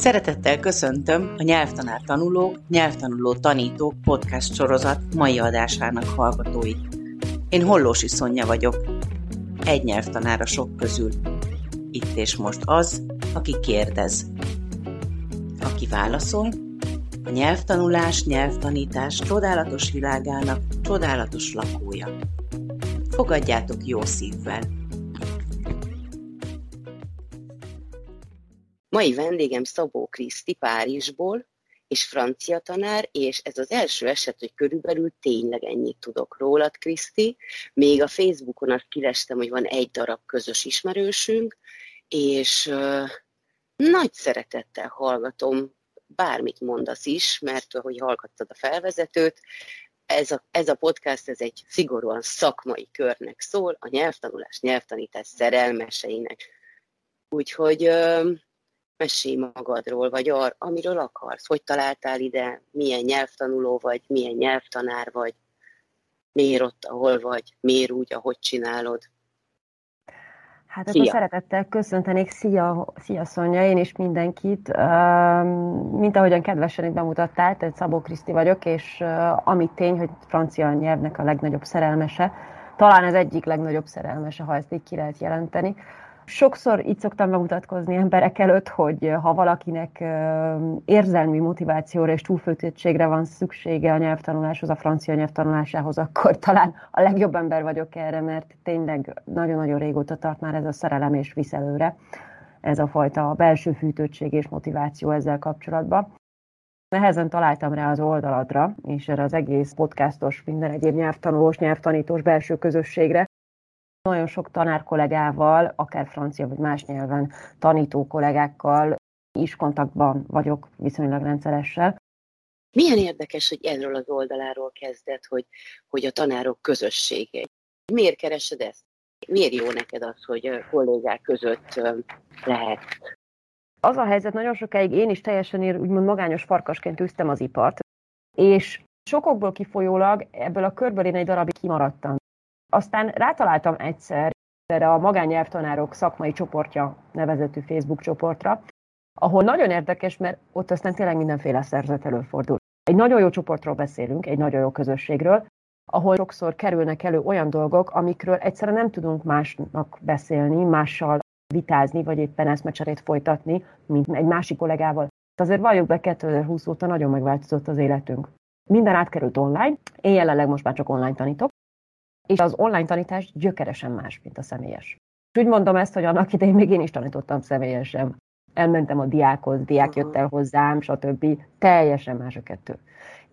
Szeretettel köszöntöm a Nyelvtanár Tanulók, Nyelvtanuló Tanítók podcast sorozat mai adásának hallgatóit. Én Hollósi Szonya vagyok, egy nyelvtanár sok közül. Itt és most az, aki kérdez. Aki válaszol, a nyelvtanulás, nyelvtanítás csodálatos világának csodálatos lakója. Fogadjátok jó szívvel! Mai vendégem Szabó Kriszti Párizsból, és francia tanár, és ez az első eset, hogy körülbelül tényleg ennyit tudok rólad, Kriszti. Még a Facebookon azt kilestem, hogy van egy darab közös ismerősünk, és uh, nagy szeretettel hallgatom, bármit mondasz is, mert ahogy hallgattad a felvezetőt, ez a, ez a podcast ez egy szigorúan szakmai körnek szól, a nyelvtanulás, nyelvtanítás szerelmeseinek. Úgyhogy uh, mesélj magadról, vagy ar, amiről akarsz. Hogy találtál ide, milyen nyelvtanuló vagy, milyen nyelvtanár vagy, miért ott, ahol vagy, miért úgy, ahogy csinálod. Hát akkor Szia. szeretettel köszöntenék, szia, szia Szonya, én is mindenkit. Mint ahogyan kedvesen bemutattál, tehát Szabó Kriszti vagyok, és ami tény, hogy francia nyelvnek a legnagyobb szerelmese, talán az egyik legnagyobb szerelmese, ha ezt így ki lehet jelenteni. Sokszor így szoktam bemutatkozni emberek előtt, hogy ha valakinek érzelmi motivációra és túlfőtöttségre van szüksége a nyelvtanuláshoz, a francia nyelvtanulásához, akkor talán a legjobb ember vagyok erre, mert tényleg nagyon-nagyon régóta tart már ez a szerelem és visz előre, ez a fajta belső fűtöttség és motiváció ezzel kapcsolatban. Nehezen találtam rá az oldaladra, és erre az egész podcastos, minden egyéb nyelvtanulós, nyelvtanítós belső közösségre, nagyon sok tanár kollégával, akár francia vagy más nyelven tanító kollégákkal is kontaktban vagyok viszonylag rendszeressel. Milyen érdekes, hogy erről az oldaláról kezdett, hogy, hogy a tanárok közössége. Miért keresed ezt? Miért jó neked az, hogy a kollégák között lehet? Az a helyzet, nagyon sokáig én is teljesen úgymond magányos farkasként üztem az ipart, és sokokból kifolyólag ebből a körből én egy darabig kimaradtam. Aztán rátaláltam egyszer erre a magányelvtanárok szakmai csoportja nevezetű Facebook csoportra, ahol nagyon érdekes, mert ott aztán tényleg mindenféle szerzet előfordul. Egy nagyon jó csoportról beszélünk, egy nagyon jó közösségről, ahol sokszor kerülnek elő olyan dolgok, amikről egyszerűen nem tudunk másnak beszélni, mással vitázni, vagy éppen eszmecserét folytatni, mint egy másik kollégával. Azért valljuk be, 2020 óta nagyon megváltozott az életünk. Minden átkerült online, én jelenleg most már csak online tanítok, és az online tanítás gyökeresen más, mint a személyes. És úgy mondom ezt, hogy annak idején még én is tanítottam személyesen. Elmentem a diákhoz, diák jött el hozzám, stb. Teljesen más a kettő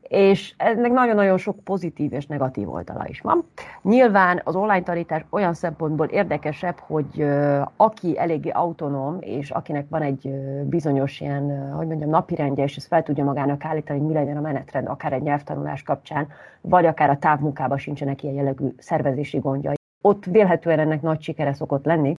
és ennek nagyon-nagyon sok pozitív és negatív oldala is van. Nyilván az online tanítás olyan szempontból érdekesebb, hogy aki eléggé autonóm, és akinek van egy bizonyos ilyen, hogy mondjam, napirendje, és ezt fel tudja magának állítani, hogy mi legyen a menetrend, akár egy nyelvtanulás kapcsán, vagy akár a távmunkában sincsenek ilyen jellegű szervezési gondjai. Ott vélhetően ennek nagy sikere szokott lenni,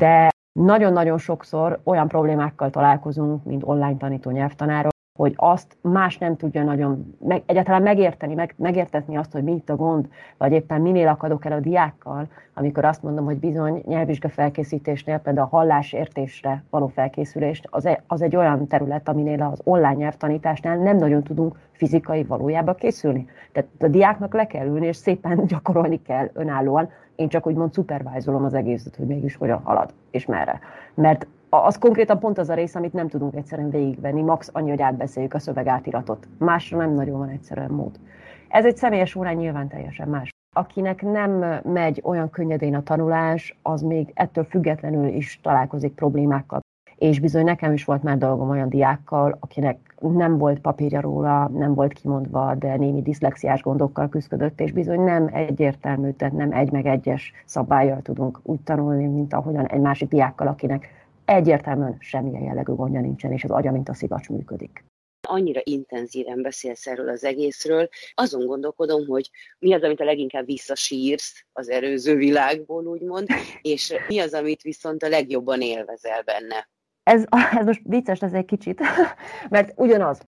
de nagyon-nagyon sokszor olyan problémákkal találkozunk, mint online tanító nyelvtanárok, hogy azt más nem tudja nagyon meg, egyáltalán megérteni, meg, megértetni azt, hogy mi itt a gond, vagy éppen minél akadok el a diákkal, amikor azt mondom, hogy bizony nyelvvizsga felkészítésnél, például a hallásértésre való felkészülést, az, e, az egy olyan terület, aminél az online nyelvtanításnál nem nagyon tudunk fizikai valójába készülni. Tehát a diáknak le kell ülni, és szépen gyakorolni kell önállóan. Én csak úgymond szupervájzolom az egészet, hogy mégis hogyan halad, és merre. Mert az konkrétan pont az a rész, amit nem tudunk egyszerűen végigvenni, max annyi, hogy átbeszéljük a szövegátiratot. Másra nem nagyon van egyszerűen mód. Ez egy személyes órán nyilván teljesen más. Akinek nem megy olyan könnyedén a tanulás, az még ettől függetlenül is találkozik problémákkal. És bizony nekem is volt már dolgom olyan diákkal, akinek nem volt papírja róla, nem volt kimondva, de némi diszlexiás gondokkal küzdött, és bizony nem egyértelmű, tehát nem egy meg egyes szabályjal tudunk úgy tanulni, mint ahogyan egy másik diákkal, akinek egyértelműen semmilyen jellegű gondja nincsen, és az agya, mint a szivacs működik annyira intenzíven beszélsz erről az egészről, azon gondolkodom, hogy mi az, amit a leginkább visszasírsz az előző világból, úgymond, és mi az, amit viszont a legjobban élvezel benne. Ez, ez most vicces ez egy kicsit, mert ugyanaz.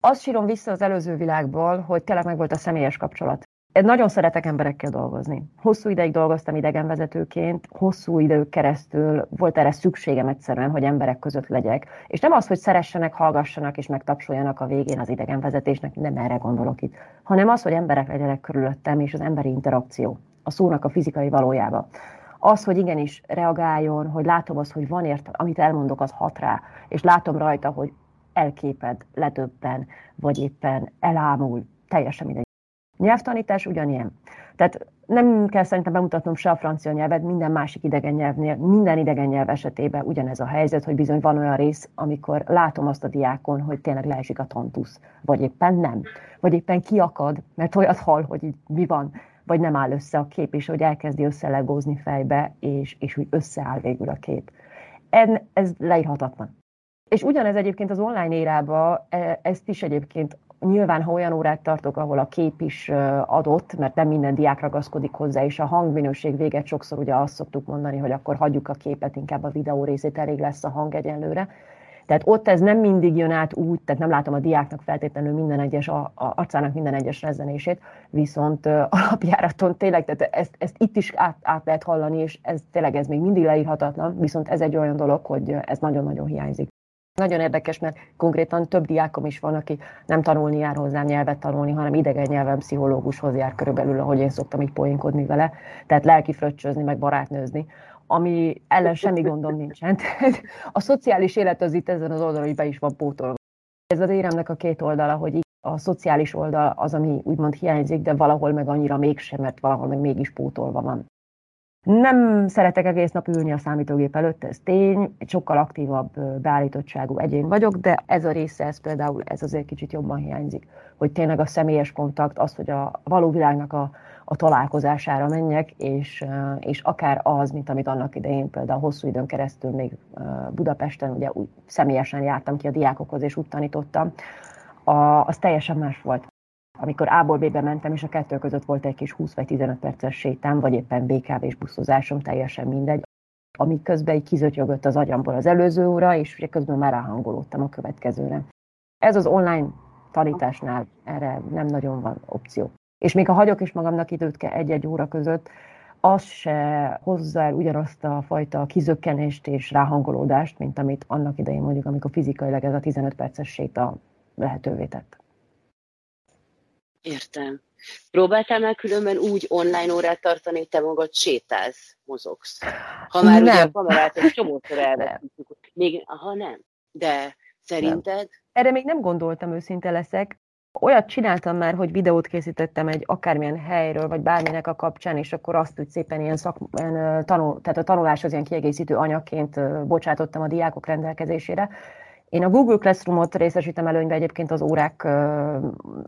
Azt sírom vissza az előző világból, hogy tényleg meg volt a személyes kapcsolat. Nagyon szeretek emberekkel dolgozni. Hosszú ideig dolgoztam idegenvezetőként, hosszú idők keresztül volt erre szükségem egyszerűen, hogy emberek között legyek. És nem az, hogy szeressenek, hallgassanak és megtapsoljanak a végén az idegenvezetésnek, nem erre gondolok itt, hanem az, hogy emberek legyenek körülöttem, és az emberi interakció, a szónak a fizikai valójába. Az, hogy igenis reagáljon, hogy látom azt, hogy van érte, amit elmondok, az hat rá, és látom rajta, hogy elképed, ledöbben, vagy éppen elámul, teljesen mindegy. Nyelvtanítás ugyanilyen. Tehát nem kell szerintem bemutatnom se a francia nyelvet, minden másik idegen nyelvnél, minden idegen nyelv esetében ugyanez a helyzet, hogy bizony van olyan rész, amikor látom azt a diákon, hogy tényleg leesik a tantusz, vagy éppen nem, vagy éppen kiakad, mert olyat hall, hogy így mi van, vagy nem áll össze a kép, és hogy elkezdi összelegózni fejbe, és, és úgy összeáll végül a kép. En, ez leírhatatlan. És ugyanez egyébként az online érába, e, ezt is egyébként nyilván, ha olyan órát tartok, ahol a kép is adott, mert nem minden diák ragaszkodik hozzá, és a hangminőség véget sokszor ugye azt szoktuk mondani, hogy akkor hagyjuk a képet, inkább a videó részét, elég lesz a hang egyenlőre. Tehát ott ez nem mindig jön át úgy, tehát nem látom a diáknak feltétlenül minden egyes, a, a arcának minden egyes rezzenését, viszont alapjáraton tényleg, tehát ezt, ezt itt is át, át lehet hallani, és ez tényleg ez még mindig leírhatatlan, viszont ez egy olyan dolog, hogy ez nagyon-nagyon hiányzik. Nagyon érdekes, mert konkrétan több diákom is van, aki nem tanulni jár hozzám nyelvet tanulni, hanem idegen nyelven pszichológushoz jár körülbelül, ahogy én szoktam így poénkodni vele, tehát lelki fröccsözni, meg barátnőzni ami ellen semmi gondom nincsen. a szociális élet az itt ezen az oldalon, hogy be is van pótolva. Ez az éremnek a két oldala, hogy a szociális oldal az, ami úgymond hiányzik, de valahol meg annyira mégsem, mert valahol meg mégis pótolva van. Nem szeretek egész nap ülni a számítógép előtt, ez tény, egy sokkal aktívabb beállítottságú egyén vagyok, de ez a része, ez például, ez azért kicsit jobban hiányzik, hogy tényleg a személyes kontakt, az, hogy a való világnak a, a találkozására menjek, és, és akár az, mint amit annak idején például hosszú időn keresztül még Budapesten, ugye úgy személyesen jártam ki a diákokhoz, és úgy tanítottam, a, az teljesen más volt amikor A-ból B-be mentem, és a kettő között volt egy kis 20 vagy 15 perces sétám, vagy éppen BKV-s buszozásom, teljesen mindegy, ami közben egy kizötyögött az agyamból az előző óra, és közben már ráhangolódtam a következőre. Ez az online tanításnál erre nem nagyon van opció. És még ha hagyok is magamnak időt egy-egy óra között, az se hozza el ugyanazt a fajta kizökkenést és ráhangolódást, mint amit annak idején mondjuk, amikor fizikailag ez a 15 perces séta lehetővé tett. Értem. Próbáltál már különben úgy online órát tartani, hogy te magad sétálsz, mozogsz? Ha már nem. ugye a kamerát egy csomószor elvettük. Még, aha, nem. De szerinted? Nem. Erre még nem gondoltam, őszinte leszek. Olyat csináltam már, hogy videót készítettem egy akármilyen helyről, vagy bárminek a kapcsán, és akkor azt úgy szépen ilyen, szak, ilyen tanul, tehát a tanuláshoz ilyen kiegészítő anyagként bocsátottam a diákok rendelkezésére én a Google Classroom-ot részesítem előnybe egyébként az órák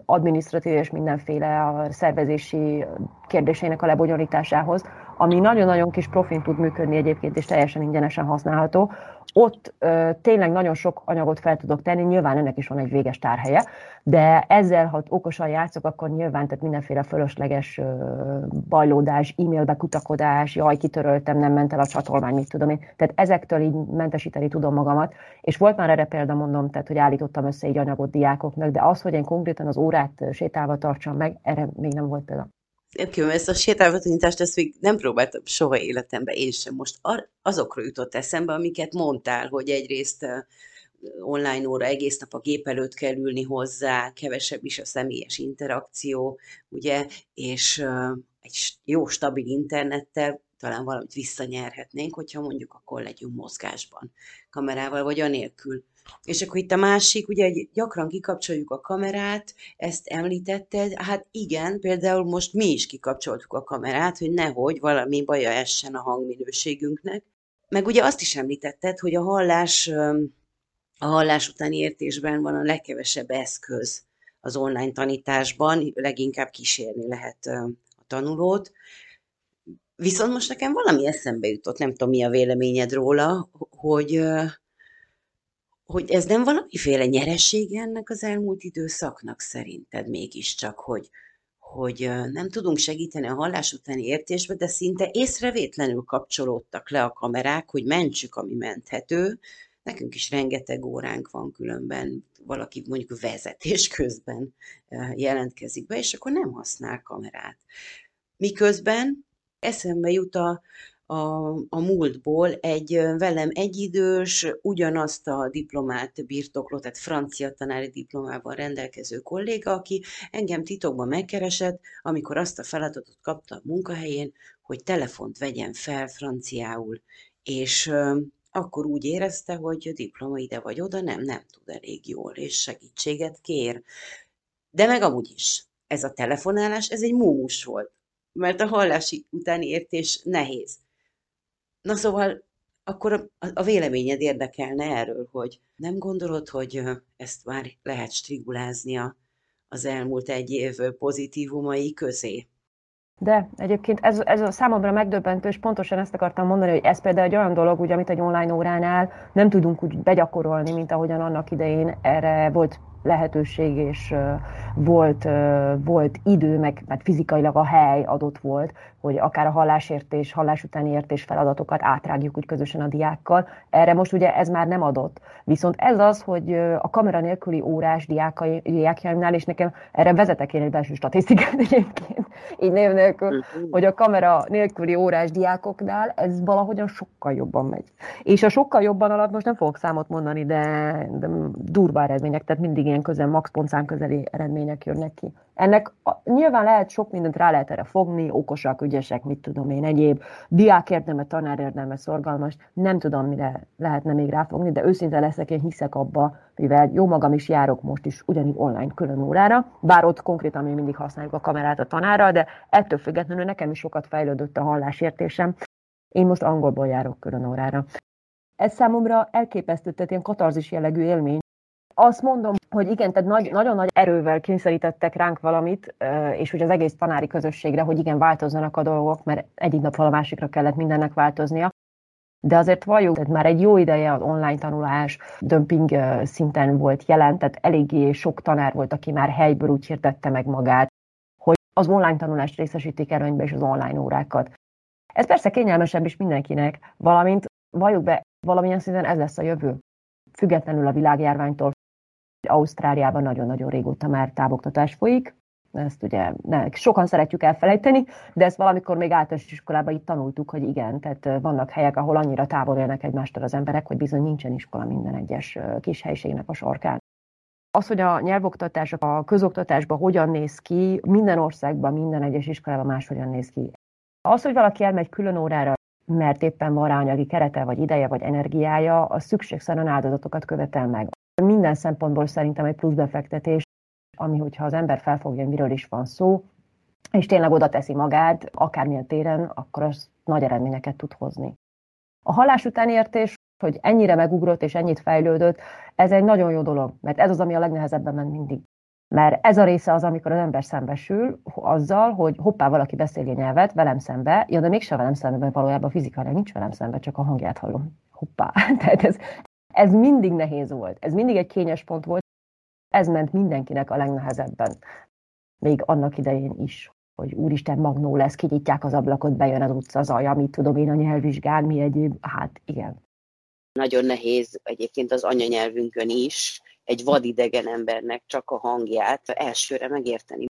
adminisztratív és mindenféle a szervezési kérdéseinek a lebonyolításához, ami nagyon-nagyon kis profin tud működni egyébként, és teljesen ingyenesen használható. Ott ö, tényleg nagyon sok anyagot fel tudok tenni, nyilván ennek is van egy véges tárhelye, de ezzel, ha okosan játszok, akkor nyilván tehát mindenféle fölösleges ö, bajlódás, e-mailbe kutakodás, jaj, kitöröltem, nem ment el a csatolmány, mit tudom én. Tehát ezektől így mentesíteni tudom magamat, és volt már erre példa, mondom, tehát hogy állítottam össze egy anyagot diákoknak, de az, hogy én konkrétan az órát sétálva tartsam meg, erre még nem volt példa. Nekem ezt a sétáltanítást, ezt még nem próbáltam soha életemben, én sem. Most azokról jutott eszembe, amiket mondtál, hogy egyrészt online óra egész nap a gép előtt kell ülni hozzá, kevesebb is a személyes interakció, ugye, és egy jó, stabil internettel talán valamit visszanyerhetnénk, hogyha mondjuk akkor legyünk mozgásban, kamerával vagy anélkül. És akkor itt a másik, ugye gyakran kikapcsoljuk a kamerát, ezt említetted, hát igen, például most mi is kikapcsoltuk a kamerát, hogy nehogy valami baja essen a hangminőségünknek. Meg ugye azt is említetted, hogy a hallás, a hallás utáni értésben van a legkevesebb eszköz az online tanításban, leginkább kísérni lehet a tanulót. Viszont most nekem valami eszembe jutott, nem tudom, mi a véleményed róla, hogy hogy ez nem valamiféle nyeressége ennek az elmúlt időszaknak szerinted mégiscsak, hogy, hogy nem tudunk segíteni a hallás utáni értésbe, de szinte észrevétlenül kapcsolódtak le a kamerák, hogy mentsük, ami menthető. Nekünk is rengeteg óránk van különben, valaki mondjuk vezetés közben jelentkezik be, és akkor nem használ kamerát. Miközben eszembe jut a, a, a múltból egy velem egyidős, ugyanazt a diplomát birtokló, tehát francia tanári diplomával rendelkező kolléga, aki engem titokban megkeresett, amikor azt a feladatot kapta a munkahelyén, hogy telefont vegyen fel franciául, és akkor úgy érezte, hogy a diploma ide vagy oda nem, nem tud elég jól, és segítséget kér. De meg amúgy is. Ez a telefonálás, ez egy múmus volt, mert a hallási utáni értés nehéz. Na szóval akkor a véleményed érdekelne erről, hogy nem gondolod, hogy ezt már lehet strigulázni az elmúlt egy év pozitívumai közé? De egyébként ez, ez a számomra megdöbbentő, és pontosan ezt akartam mondani, hogy ez például egy olyan dolog, ugye, amit egy online óránál nem tudunk úgy begyakorolni, mint ahogyan annak idején erre volt lehetőség, és volt, volt idő, meg, meg fizikailag a hely adott volt, hogy akár a hallásértés, hallás utáni értés feladatokat átrágjuk úgy közösen a diákkal. Erre most ugye ez már nem adott. Viszont ez az, hogy a kamera nélküli órás diákai, diákjaimnál, és nekem erre vezetek én egy belső statisztikát egyébként, így név nélkül, mhm. hogy a kamera nélküli órás diákoknál ez valahogyan sokkal jobban megy. És a sokkal jobban alatt most nem fogok számot mondani, de, de durva eredmények, tehát mindig ilyen közel, max pontszám közeli eredmények jönnek ki. Ennek a, nyilván lehet sok mindent rá lehet erre fogni, okosak, ügyesek, mit tudom én, egyéb, diák érdeme, tanár érdeme, szorgalmas, nem tudom, mire lehetne még ráfogni, de őszinte leszek, én hiszek abba, mivel jó magam is járok most is ugyanígy online külön órára, bár ott konkrétan mi mindig használjuk a kamerát a tanára, de ettől függetlenül nekem is sokat fejlődött a hallásértésem. Én most angolból járok külön órára. Ez számomra elképesztő, tehát ilyen katarzis jellegű élmény, azt mondom, hogy igen, tehát nagy, nagyon nagy erővel kényszerítettek ránk valamit, és hogy az egész tanári közösségre, hogy igen, változzanak a dolgok, mert egyik napról a másikra kellett mindennek változnia. De azért valljuk, tehát már egy jó ideje az online tanulás dömping szinten volt jelen, tehát eléggé sok tanár volt, aki már helyből úgy hirdette meg magát, hogy az online tanulást részesítik előnybe és az online órákat. Ez persze kényelmesebb is mindenkinek, valamint valljuk be, valamilyen szinten ez lesz a jövő. Függetlenül a világjárványtól, Ausztráliában nagyon-nagyon régóta már távoktatás folyik, ezt ugye ne, sokan szeretjük elfelejteni, de ezt valamikor még általános iskolában itt tanultuk, hogy igen, tehát vannak helyek, ahol annyira távol élnek egymástól az emberek, hogy bizony nincsen iskola minden egyes kis helyiségnek a sarkán. Az, hogy a nyelvoktatás a közoktatásban hogyan néz ki, minden országban, minden egyes iskolában máshogyan néz ki. Az, hogy valaki elmegy külön órára, mert éppen van rá anyagi kerete, vagy ideje, vagy energiája, az szükségszerűen áldozatokat követel meg. Minden szempontból szerintem egy plusz befektetés, ami, hogyha az ember felfogja, miről is van szó, és tényleg oda teszi magát, akármilyen téren, akkor az nagy eredményeket tud hozni. A halás utáni értés, hogy ennyire megugrott és ennyit fejlődött, ez egy nagyon jó dolog, mert ez az, ami a legnehezebben ment mindig. Mert ez a része az, amikor az ember szembesül azzal, hogy hoppá, valaki beszéli nyelvet velem szembe, ja, de mégsem velem szembe, mert valójában fizikailag nincs velem szembe, csak a hangját hallom. Hoppá. Tehát ez, ez mindig nehéz volt, ez mindig egy kényes pont volt, ez ment mindenkinek a legnehezebben, még annak idején is, hogy úristen magnó lesz, kinyitják az ablakot, bejön az utca zaja, mit tudom én a nyelvvizsgán, mi egyéb, hát igen. Nagyon nehéz egyébként az anyanyelvünkön is egy vadidegen embernek csak a hangját elsőre megérteni.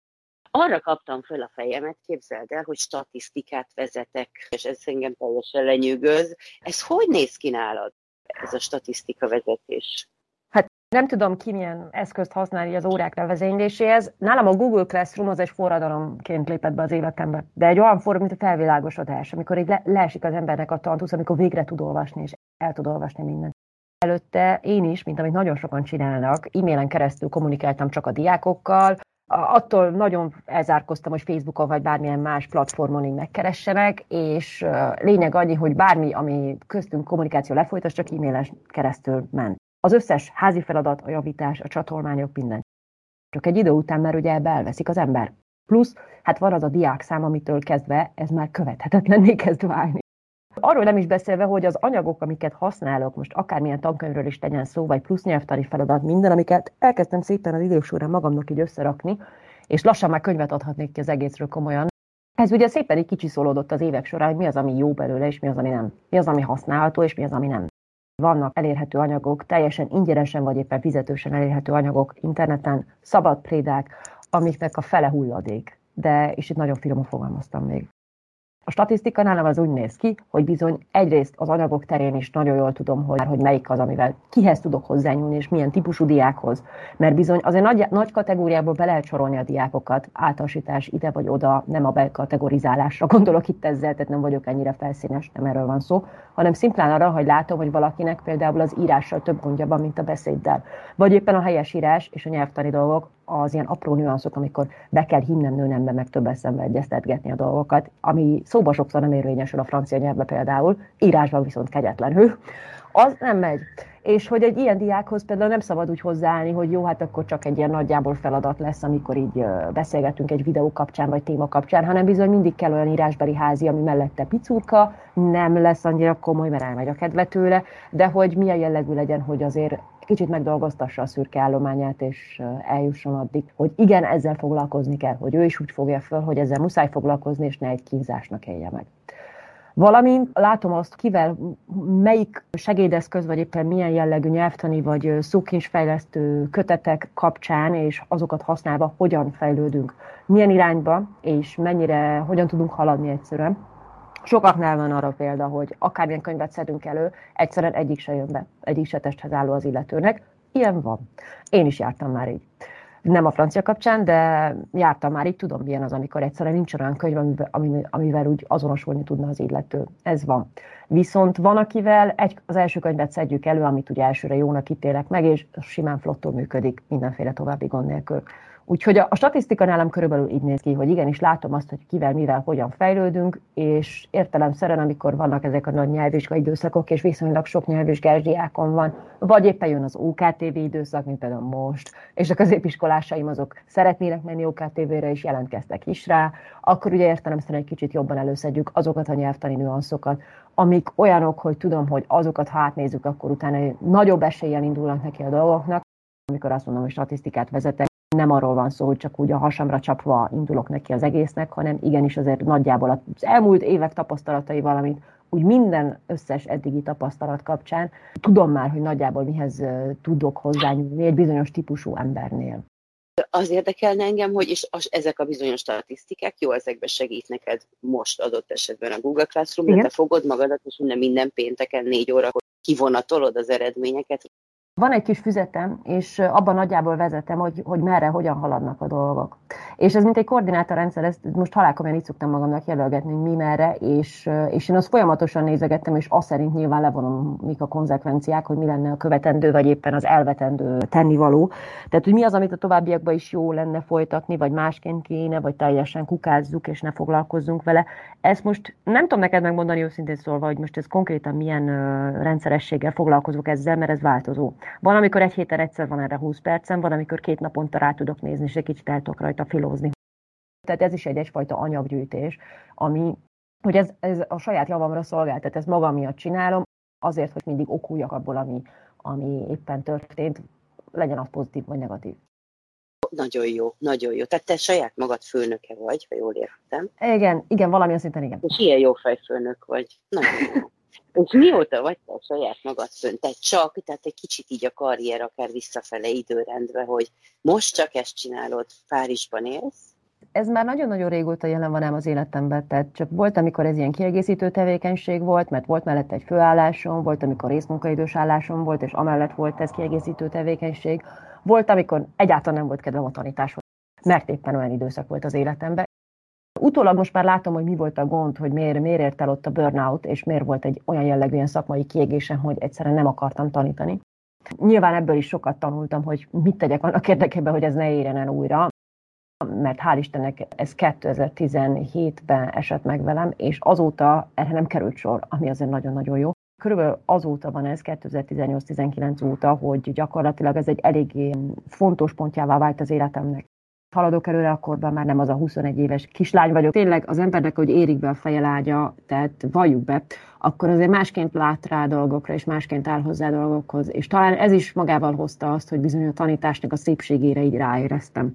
Arra kaptam föl a fejemet, képzeld el, hogy statisztikát vezetek, és ez engem teljesen lenyűgöz. Ez hogy néz ki nálad? Ez a statisztika vezetés? Hát nem tudom ki milyen eszközt használni az órák levezényléséhez. Nálam a Google Classroom az egy forradalomként lépett be az életembe. De egy olyan forró, mint a felvilágosodás, amikor így le- leesik az embernek a tantusz, amikor végre tud olvasni, és el tud olvasni mindent. Előtte én is, mint amit nagyon sokan csinálnak, e-mailen keresztül kommunikáltam csak a diákokkal, attól nagyon elzárkoztam, hogy Facebookon vagy bármilyen más platformon így megkeressenek, és lényeg annyi, hogy bármi, ami köztünk kommunikáció lefolyt, az csak e-mailes keresztül ment. Az összes házi feladat, a javítás, a csatolmányok, minden. Csak egy idő után már ugye ebbe elveszik az ember. Plusz, hát van az a diák szám, amitől kezdve ez már követhetetlenné kezd válni. Arról nem is beszélve, hogy az anyagok, amiket használok, most akármilyen tankönyvről is tegyen szó, vagy plusz nyelvtani feladat, minden, amiket elkezdtem szépen az idők során magamnak így összerakni, és lassan már könyvet adhatnék ki az egészről komolyan. Ez ugye szépen így kicsiszolódott az évek során, hogy mi az, ami jó belőle, és mi az, ami nem. Mi az, ami használható, és mi az, ami nem. vannak elérhető anyagok, teljesen ingyenesen vagy éppen fizetősen elérhető anyagok interneten, szabad prédák, amiknek a fele hulladék. De, és itt nagyon finoman fogalmaztam még. A statisztika nálam az úgy néz ki, hogy bizony egyrészt az anyagok terén is nagyon jól tudom, hogy, hogy melyik az, amivel kihez tudok hozzányúlni, és milyen típusú diákhoz. Mert bizony azért nagy, nagy kategóriából be lehet sorolni a diákokat, általánosítás ide vagy oda, nem a bekategorizálásra gondolok itt ezzel, tehát nem vagyok ennyire felszínes, nem erről van szó, hanem szimplán arra, hogy látom, hogy valakinek például az írással több gondja van, mint a beszéddel. Vagy éppen a helyes írás és a nyelvtani dolgok az ilyen apró nüanszok, amikor be kell hinnem nőnembe, meg több eszembe egyeztetgetni a dolgokat, ami szóba sokszor nem érvényesül a francia nyelvbe például, írásban viszont kegyetlenül. Az nem megy. És hogy egy ilyen diákhoz például nem szabad úgy hozzáállni, hogy jó, hát akkor csak egy ilyen nagyjából feladat lesz, amikor így beszélgetünk egy videó kapcsán, vagy téma kapcsán, hanem bizony mindig kell olyan írásbeli házi, ami mellette picurka, nem lesz annyira komoly, mert elmegy a kedve tőle, de hogy milyen jellegű legyen, hogy azért kicsit megdolgoztassa a szürke állományát, és eljusson addig, hogy igen, ezzel foglalkozni kell, hogy ő is úgy fogja föl, hogy ezzel muszáj foglalkozni, és ne egy kínzásnak élje meg. Valamint látom azt, kivel, melyik segédeszköz, vagy éppen milyen jellegű nyelvtani, vagy szókincsfejlesztő kötetek kapcsán, és azokat használva hogyan fejlődünk, milyen irányba, és mennyire, hogyan tudunk haladni egyszerűen. Sokaknál van arra példa, hogy akármilyen könyvet szedünk elő, egyszerűen egyik se jön be, egyik se testhez álló az illetőnek. Ilyen van. Én is jártam már így. Nem a francia kapcsán, de jártam már így, tudom milyen az, amikor egyszerűen nincs olyan könyv, amivel, amivel úgy azonosulni tudna az illető. Ez van. Viszont van, akivel egy, az első könyvet szedjük elő, amit ugye elsőre jónak ítélek meg, és simán flottul működik, mindenféle további gond nélkül. Úgyhogy a, a statisztika nálam körülbelül így néz ki, hogy igenis látom azt, hogy kivel, mivel, hogyan fejlődünk, és értelemszerűen, amikor vannak ezek a nagy nyelvvizsgai időszakok, és viszonylag sok nyelvvizsgás diákon van, vagy éppen jön az OKTV időszak, mint például most, és a középiskolásaim azok szeretnének menni OKTV-re, és jelentkeztek is rá, akkor ugye értelemszerűen egy kicsit jobban előszedjük azokat a nyelvtani nüanszokat, amik olyanok, hogy tudom, hogy azokat, ha átnézzük, akkor utána nagyobb eséllyel indulnak neki a dolgoknak, amikor azt mondom, hogy statisztikát vezetek, nem arról van szó, hogy csak úgy a hasamra csapva indulok neki az egésznek, hanem igenis azért nagyjából az elmúlt évek tapasztalatai valamit, úgy minden összes eddigi tapasztalat kapcsán tudom már, hogy nagyjából mihez tudok hozzányúlni egy bizonyos típusú embernél. Az érdekelne engem, hogy és az, ezek a bizonyos statisztikák jó ezekbe segít neked most adott esetben a Google Classroom, de te fogod magadat, és minden, minden pénteken négy óra, hogy kivonatolod az eredményeket, van egy kis füzetem, és abban nagyjából vezetem, hogy, hogy merre, hogyan haladnak a dolgok. És ez mint egy koordinátorrendszer, ezt most halálkomolyan így szoktam magamnak jelölgetni, hogy mi merre, és, és én azt folyamatosan nézegettem, és azt szerint nyilván levonom, mik a konzekvenciák, hogy mi lenne a követendő, vagy éppen az elvetendő tennivaló. Tehát, hogy mi az, amit a továbbiakban is jó lenne folytatni, vagy másként kéne, vagy teljesen kukázzuk, és ne foglalkozzunk vele. Ezt most nem tudom neked megmondani őszintén szólva, hogy most ez konkrétan milyen rendszerességgel foglalkozok ezzel, mert ez változó. Van, amikor egy héten egyszer van erre 20 percem, van, amikor két naponta rá tudok nézni, és egy kicsit el tudok rajta filózni. Tehát ez is egy egyfajta anyaggyűjtés, ami, hogy ez, ez a saját javamra szolgál, tehát ezt magam miatt csinálom, azért, hogy mindig okuljak abból, ami, ami éppen történt, legyen az pozitív vagy negatív. Nagyon jó, nagyon jó. Tehát te saját magad főnöke vagy, ha jól értem. Igen, igen, valamilyen szinten igen. És ilyen jó fejfőnök vagy. Nagyon jó. És mióta vagy te a saját magad fönt? Te csak, tehát egy kicsit így a karrier akár visszafele időrendbe, hogy most csak ezt csinálod, Párizsban élsz? Ez már nagyon-nagyon régóta jelen van ám az életemben, tehát csak volt, amikor ez ilyen kiegészítő tevékenység volt, mert volt mellette egy főállásom, volt, amikor részmunkaidős állásom volt, és amellett volt ez kiegészítő tevékenység. Volt, amikor egyáltalán nem volt kedvem a tanításhoz, mert éppen olyan időszak volt az életemben, Utólag most már látom, hogy mi volt a gond, hogy miért, miért ért el ott a burnout, és miért volt egy olyan jellegű szakmai kiégésem, hogy egyszerűen nem akartam tanítani. Nyilván ebből is sokat tanultam, hogy mit tegyek annak érdekében, hogy ez ne érjen el újra, mert hál' Istennek ez 2017-ben esett meg velem, és azóta erre nem került sor, ami azért nagyon-nagyon jó. Körülbelül azóta van ez, 2018-19 óta, hogy gyakorlatilag ez egy eléggé fontos pontjává vált az életemnek haladok előre, akkor már nem az a 21 éves kislány vagyok. Tényleg az embernek, hogy érik be a feje lágya, tehát valljuk be, akkor azért másként lát rá dolgokra, és másként áll hozzá dolgokhoz. És talán ez is magával hozta azt, hogy bizony a tanításnak a szépségére így ráéreztem.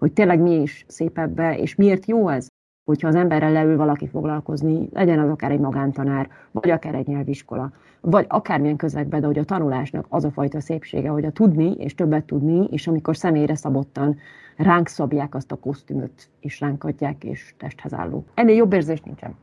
Hogy tényleg mi is szép ebbe, és miért jó ez? Hogyha az emberrel leül valaki foglalkozni, legyen az akár egy magántanár, vagy akár egy nyelviskola, vagy akármilyen közegben, de hogy a tanulásnak az a fajta szépsége, hogy a tudni és többet tudni, és amikor személyre szabottan ránk szabják azt a kosztümöt, és ránk adják, és testhez álló. Ennél jobb érzés nincsen.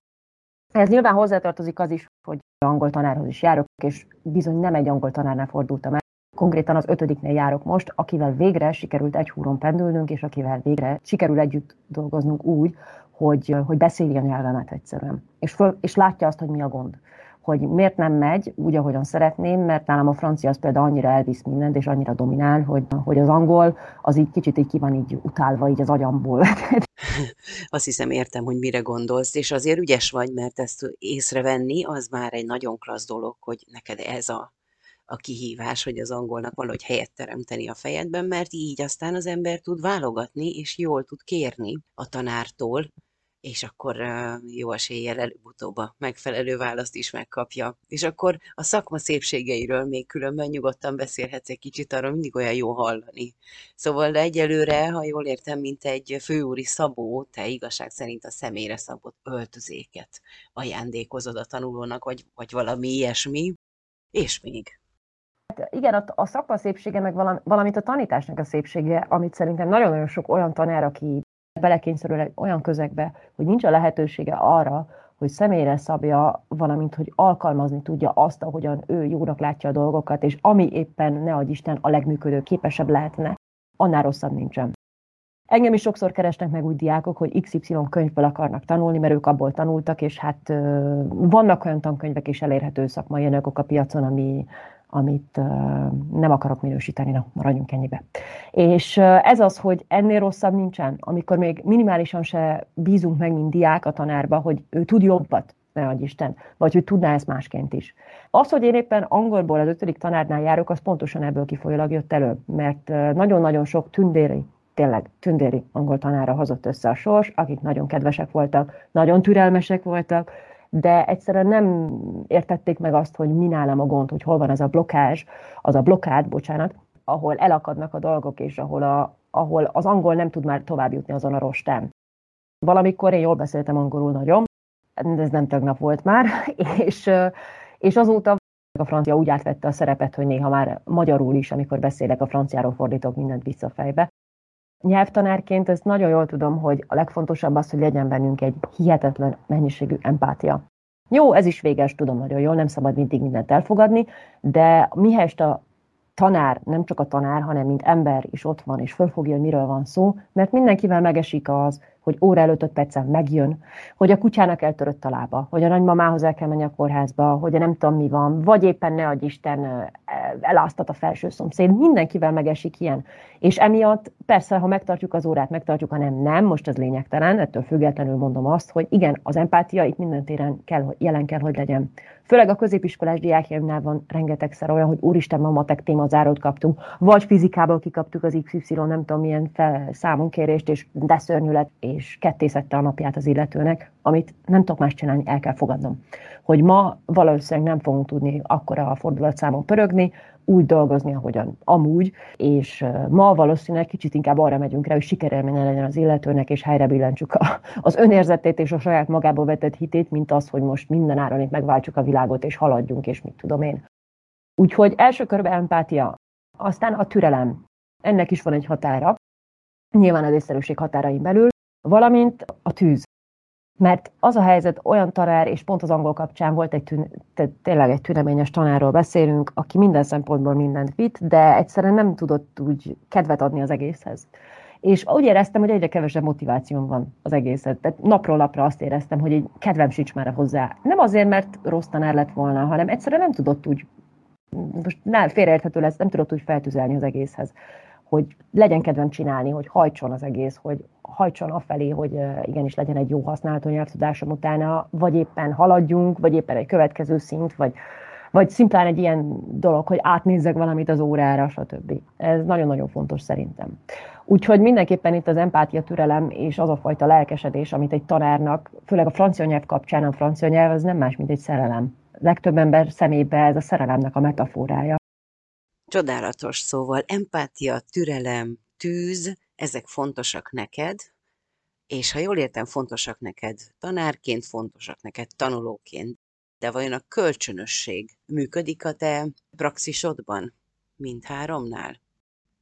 Ez nyilván hozzátartozik az is, hogy angol tanárhoz is járok, és bizony nem egy angol tanárnál fordultam el. Konkrétan az ötödiknél járok most, akivel végre sikerült egy húron pendülnünk, és akivel végre sikerül együtt dolgoznunk úgy, hogy, hogy beszéli a nyelvemet egyszerűen. És, föl, és látja azt, hogy mi a gond. Hogy miért nem megy úgy, ahogyan szeretném, mert nálam a francia az például annyira elvisz mindent, és annyira dominál, hogy, hogy az angol az így kicsit így ki van így utálva így az agyamból. Azt hiszem értem, hogy mire gondolsz, és azért ügyes vagy, mert ezt észrevenni, az már egy nagyon klassz dolog, hogy neked ez a a kihívás, hogy az angolnak valahogy helyet teremteni a fejedben, mert így aztán az ember tud válogatni, és jól tud kérni a tanártól, és akkor jó eséllyel előbb-utóbb a megfelelő választ is megkapja. És akkor a szakma szépségeiről még különben nyugodtan beszélhetsz egy kicsit, arra mindig olyan jó hallani. Szóval egyelőre, ha jól értem, mint egy főúri szabó, te igazság szerint a személyre szabott öltözéket ajándékozod a tanulónak, vagy, vagy valami ilyesmi, és még. Hát igen, a, a szakma szépsége, meg valami, valamint a tanításnak a szépsége, amit szerintem nagyon-nagyon sok olyan tanár, aki belekényszerül egy olyan közegbe, hogy nincs a lehetősége arra, hogy személyre szabja, valamint, hogy alkalmazni tudja azt, ahogyan ő jónak látja a dolgokat, és ami éppen, ne adj Isten, a legműködő képesebb lehetne, annál rosszabb nincsen. Engem is sokszor keresnek meg úgy diákok, hogy XY könyvből akarnak tanulni, mert ők abból tanultak, és hát vannak olyan tankönyvek és elérhető szakmai anyagok a piacon, ami, amit nem akarok minősíteni, na, maradjunk ennyibe. És ez az, hogy ennél rosszabb nincsen, amikor még minimálisan se bízunk meg, mint diák a tanárba, hogy ő tud jobbat, ne adj Isten, vagy hogy tudná ezt másként is. Az, hogy én éppen angolból az ötödik tanárnál járok, az pontosan ebből kifolyólag jött elő, mert nagyon-nagyon sok tündéri, tényleg tündéri angol tanára hozott össze a sors, akik nagyon kedvesek voltak, nagyon türelmesek voltak, de egyszerűen nem értették meg azt, hogy mi nálam a gond, hogy hol van az a blokkázs, az a blokkád, bocsánat, ahol elakadnak a dolgok, és ahol, a, ahol az angol nem tud már tovább jutni azon a rostán. Valamikor én jól beszéltem angolul nagyon, ez nem tegnap volt már, és, és azóta a francia úgy átvette a szerepet, hogy néha már magyarul is, amikor beszélek, a franciáról fordítok mindent visszafejbe nyelvtanárként ezt nagyon jól tudom, hogy a legfontosabb az, hogy legyen bennünk egy hihetetlen mennyiségű empátia. Jó, ez is véges, tudom nagyon jól, nem szabad mindig mindent elfogadni, de mihelyest a tanár, nem csak a tanár, hanem mint ember is ott van, és fölfogja, hogy miről van szó, mert mindenkivel megesik az, hogy óra előtt öt percen megjön, hogy a kutyának eltörött a lába, hogy a nagymamához el kell menni a kórházba, hogy nem tudom mi van, vagy éppen ne adj Isten eláztat a felső szomszéd, mindenkivel megesik ilyen. És emiatt persze, ha megtartjuk az órát, megtartjuk, ha nem, nem, most ez lényegtelen, ettől függetlenül mondom azt, hogy igen, az empátia itt minden téren kell, jelen kell, hogy legyen. Főleg a középiskolás diákjaimnál van rengetegszer olyan, hogy úristen, ma matek témazárót kaptunk, vagy fizikából kikaptuk az XY, nem tudom milyen fel, számonkérést, és de szörnyű lett, és kettészette a napját az illetőnek, amit nem tudok más csinálni, el kell fogadnom. Hogy ma valószínűleg nem fogunk tudni akkora a fordulatszámon pörögni, úgy dolgozni, ahogyan amúgy, és ma valószínűleg kicsit inkább arra megyünk rá, hogy sikerélménye legyen az illetőnek, és helyre billentsük a, az önérzetét és a saját magába vetett hitét, mint az, hogy most minden áron itt megváltsuk a világot, és haladjunk, és mit tudom én. Úgyhogy első körben empátia, aztán a türelem. Ennek is van egy határa, nyilván az észszerűség határain belül, valamint a tűz. Mert az a helyzet, olyan tanár, és pont az angol kapcsán volt egy tűn, tényleg egy tüneményes tanárról beszélünk, aki minden szempontból mindent vitt, de egyszerűen nem tudott úgy kedvet adni az egészhez. És úgy éreztem, hogy egyre kevesebb motivációm van az egészet. Tehát napról napra azt éreztem, hogy egy kedvem sincs már hozzá. Nem azért, mert rossz tanár lett volna, hanem egyszerűen nem tudott úgy, most nem félreérthető lesz, nem tudott úgy feltüzelni az egészhez hogy legyen kedvem csinálni, hogy hajtson az egész, hogy hajtson afelé, hogy igenis legyen egy jó használható nyelvtudásom utána, vagy éppen haladjunk, vagy éppen egy következő szint, vagy, vagy szimplán egy ilyen dolog, hogy átnézzek valamit az órára, stb. Ez nagyon-nagyon fontos szerintem. Úgyhogy mindenképpen itt az empátia, türelem és az a fajta lelkesedés, amit egy tanárnak, főleg a francia nyelv kapcsán, a francia nyelv az nem más, mint egy szerelem. Legtöbb ember szemébe ez a szerelemnek a metaforája. Csodálatos szóval empátia, türelem, tűz, ezek fontosak neked, és ha jól értem, fontosak neked tanárként, fontosak neked tanulóként, de vajon a kölcsönösség működik a te praxisodban mindháromnál?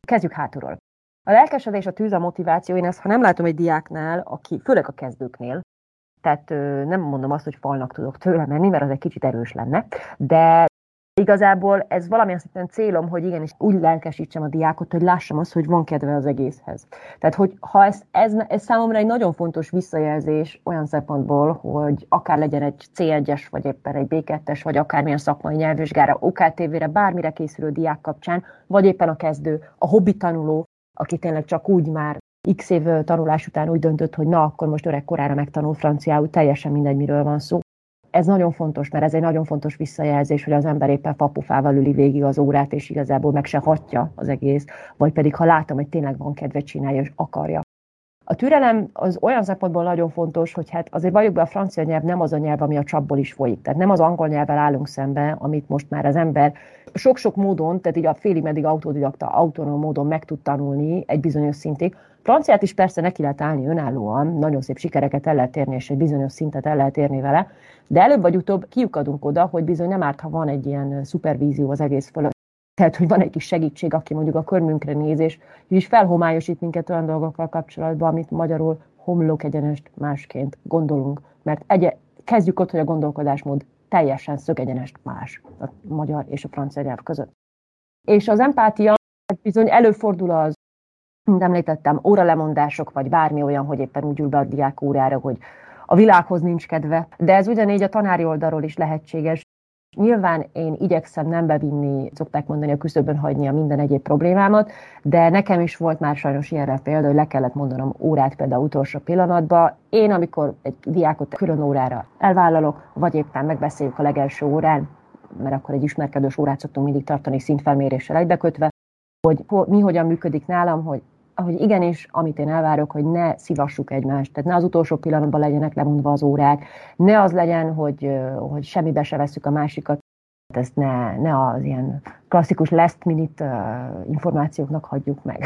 Kezdjük hátulról. A lelkesedés, a tűz, a motiváció, én ezt, ha nem látom egy diáknál, aki, főleg a kezdőknél, tehát nem mondom azt, hogy falnak tudok tőle menni, mert az egy kicsit erős lenne, de Igazából ez valamilyen szinten célom, hogy igenis úgy lelkesítsem a diákot, hogy lássam azt, hogy van kedve az egészhez. Tehát, hogy ha ez, ez, ez számomra egy nagyon fontos visszajelzés olyan szempontból, hogy akár legyen egy C1-es, vagy éppen egy B2-es, vagy akármilyen szakmai nyelvvizsgára, OKTV-re, bármire készülő diák kapcsán, vagy éppen a kezdő, a hobbi tanuló, aki tényleg csak úgy már x év tanulás után úgy döntött, hogy na, akkor most öreg korára megtanul franciául, teljesen mindegy, miről van szó ez nagyon fontos, mert ez egy nagyon fontos visszajelzés, hogy az ember éppen papufával üli végig az órát, és igazából meg se hatja az egész, vagy pedig ha látom, hogy tényleg van kedve csinálja, és akarja. A türelem az olyan szempontból nagyon fontos, hogy hát azért valljuk be, a francia nyelv nem az a nyelv, ami a csapból is folyik. Tehát nem az angol nyelvvel állunk szembe, amit most már az ember sok-sok módon, tehát így a félig meddig autodidakta, autonóm módon meg tud tanulni egy bizonyos szintig. Franciát is persze neki lehet állni önállóan, nagyon szép sikereket el lehet érni, és egy bizonyos szintet el lehet érni vele, de előbb vagy utóbb kiukadunk oda, hogy bizony nem árt, ha van egy ilyen szupervízió az egész fölött. Tehát, hogy van egy kis segítség, aki mondjuk a körmünkre néz, és is felhomályosít minket olyan dolgokkal kapcsolatban, amit magyarul homlok egyenest másként gondolunk. Mert egy, kezdjük ott, hogy a gondolkodásmód teljesen szögegyenest más a magyar és a francia nyelv között. És az empátia bizony előfordul az, mint említettem, óralemondások, vagy bármi olyan, hogy éppen úgy ül be a diák órára, hogy a világhoz nincs kedve. De ez ugyanígy a tanári oldalról is lehetséges. Nyilván én igyekszem nem bevinni, szokták mondani, a küszöbön hagyni a minden egyéb problémámat, de nekem is volt már sajnos ilyenre példa, hogy le kellett mondanom órát például utolsó pillanatban. Én, amikor egy diákot külön órára elvállalok, vagy éppen megbeszéljük a legelső órán, mert akkor egy ismerkedős órát szoktunk mindig tartani szintfelméréssel egybekötve, hogy mi hogyan működik nálam, hogy hogy igenis, amit én elvárok, hogy ne szivassuk egymást, tehát ne az utolsó pillanatban legyenek lemondva az órák, ne az legyen, hogy, hogy semmibe se veszük a másikat, ezt ne, ne az ilyen klasszikus last minute információknak hagyjuk meg.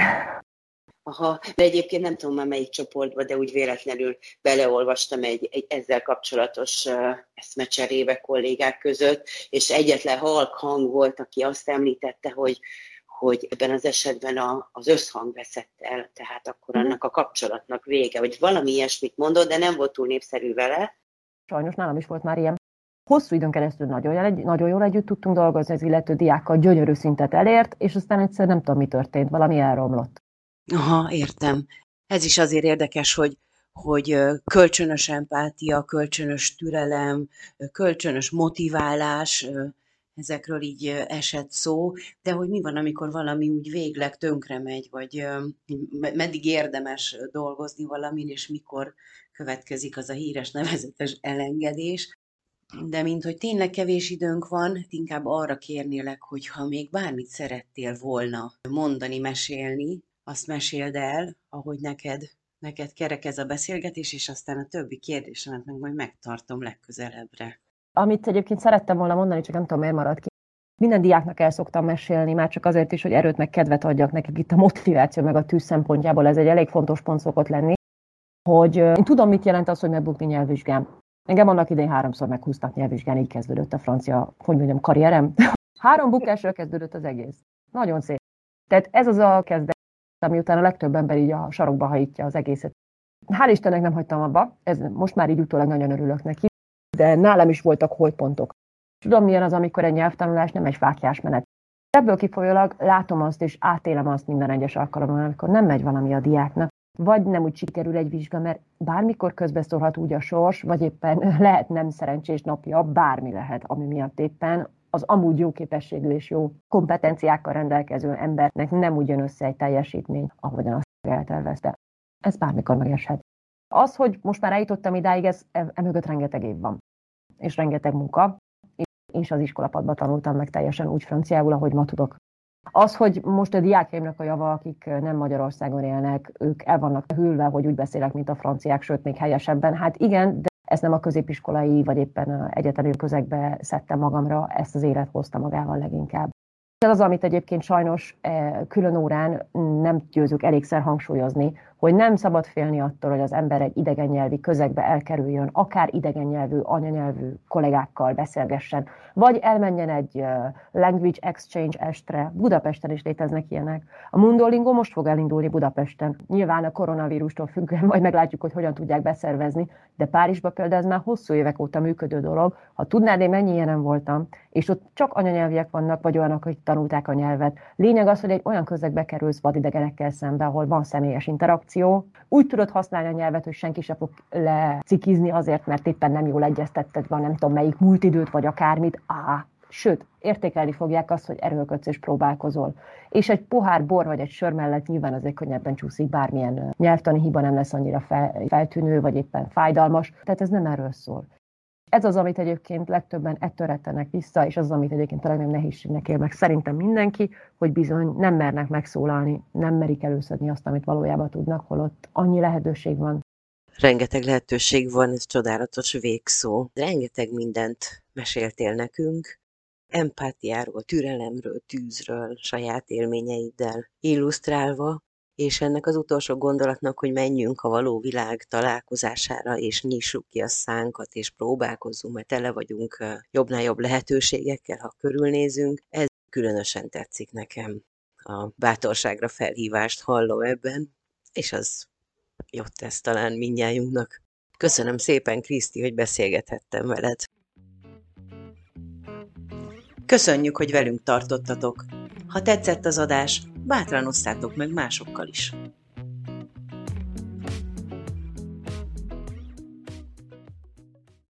Aha, de egyébként nem tudom már melyik csoportba, de úgy véletlenül beleolvastam egy, egy ezzel kapcsolatos uh, eszmecserébe kollégák között, és egyetlen halk hang volt, aki azt említette, hogy hogy ebben az esetben a, az összhang veszett el, tehát akkor mhm. annak a kapcsolatnak vége, vagy valami ilyesmit mondott, de nem volt túl népszerű vele. Sajnos nálam is volt már ilyen. Hosszú időn keresztül nagyon, nagyon jól együtt tudtunk dolgozni, az illető diákkal gyönyörű szintet elért, és aztán egyszer nem tudom, mi történt, valami elromlott. Aha, értem. Ez is azért érdekes, hogy hogy kölcsönös empátia, kölcsönös türelem, kölcsönös motiválás ezekről így esett szó, de hogy mi van, amikor valami úgy végleg tönkre megy, vagy meddig érdemes dolgozni valamin, és mikor következik az a híres nevezetes elengedés. De mint hogy tényleg kevés időnk van, inkább arra kérnélek, hogy ha még bármit szerettél volna mondani, mesélni, azt meséld el, ahogy neked, neked kerek ez a beszélgetés, és aztán a többi kérdésemet meg majd megtartom legközelebbre. Amit egyébként szerettem volna mondani, csak nem tudom, miért maradt ki. Minden diáknak el szoktam mesélni, már csak azért is, hogy erőt meg kedvet adjak nekik itt a motiváció meg a tűz szempontjából, ez egy elég fontos pont szokott lenni, hogy én tudom, mit jelent az, hogy megbukni nyelvvizsgám. Engem annak idején háromszor meghúztak nyelvvizsgán, így kezdődött a francia, hogy mondjam, karrierem. Három bukásra kezdődött az egész. Nagyon szép. Tehát ez az a kezdet, ami után a legtöbb ember így a sarokba hajítja az egészet. Hál' Istennek nem hagytam abba, ez most már így utólag nagyon örülök neki de nálam is voltak holdpontok. Tudom, milyen az, amikor egy nyelvtanulás nem egy fákjás menet. Ebből kifolyólag látom azt, és átélem azt minden egyes alkalommal, amikor nem megy valami a diáknak, vagy nem úgy sikerül egy vizsga, mert bármikor közbeszólhat úgy a sors, vagy éppen lehet nem szerencsés napja, bármi lehet, ami miatt éppen az amúgy jó képességű és jó kompetenciákkal rendelkező embernek nem úgy jön össze egy teljesítmény, ahogyan azt eltervezte. Ez bármikor megeshet. Az, hogy most már eljutottam idáig, ez emögött rengeteg év van, és rengeteg munka, és az iskolapadban tanultam meg teljesen úgy franciául, ahogy ma tudok. Az, hogy most a diákjaimnak a java, akik nem Magyarországon élnek, ők el vannak hűlve, hogy úgy beszélek, mint a franciák, sőt, még helyesebben. Hát igen, de ezt nem a középiskolai, vagy éppen a egyetemi közegbe szedtem magamra, ezt az élet hozta magával leginkább. Ez az, amit egyébként sajnos eh, külön órán nem győzök elégszer hangsúlyozni, hogy nem szabad félni attól, hogy az ember egy idegen nyelvi közegbe elkerüljön, akár idegen nyelvű, anyanyelvű kollégákkal beszélgessen, vagy elmenjen egy language exchange estre. Budapesten is léteznek ilyenek. A Mundolingo most fog elindulni Budapesten. Nyilván a koronavírustól függően majd meglátjuk, hogy hogyan tudják beszervezni, de Párizsba például ez már hosszú évek óta működő dolog. Ha tudnád, én mennyi ilyenem voltam, és ott csak anyanyelviek vannak, vagy olyanok, hogy tanulták a nyelvet. Lényeg az, hogy egy olyan közegbe kerülsz vadidegenekkel szembe, ahol van személyes interakció. Úgy tudod használni a nyelvet, hogy senki se fog lecikizni azért, mert éppen nem jól egyeztetted van, nem tudom melyik múlt időt, vagy akármit. Á, sőt, értékelni fogják azt, hogy erőlködsz és próbálkozol. És egy pohár bor vagy egy sör mellett nyilván azért könnyebben csúszik, bármilyen nyelvtani hiba nem lesz annyira feltűnő, vagy éppen fájdalmas. Tehát ez nem erről szól. Ez az, amit egyébként legtöbben ettől rettenek vissza, és az, amit egyébként a legnagyobb nehézségnek él meg szerintem mindenki, hogy bizony nem mernek megszólalni, nem merik előszedni azt, amit valójában tudnak, holott annyi lehetőség van. Rengeteg lehetőség van, ez csodálatos végszó. Rengeteg mindent meséltél nekünk, empátiáról, türelemről, tűzről, saját élményeiddel illusztrálva, és ennek az utolsó gondolatnak, hogy menjünk a való világ találkozására, és nyissuk ki a szánkat, és próbálkozzunk, mert tele vagyunk jobbnál jobb lehetőségekkel, ha körülnézünk. Ez különösen tetszik nekem. A bátorságra felhívást hallom ebben, és az jót tesz talán mindnyájunknak. Köszönöm szépen, Kriszti, hogy beszélgethettem veled. Köszönjük, hogy velünk tartottatok. Ha tetszett az adás, bátran osszátok meg másokkal is.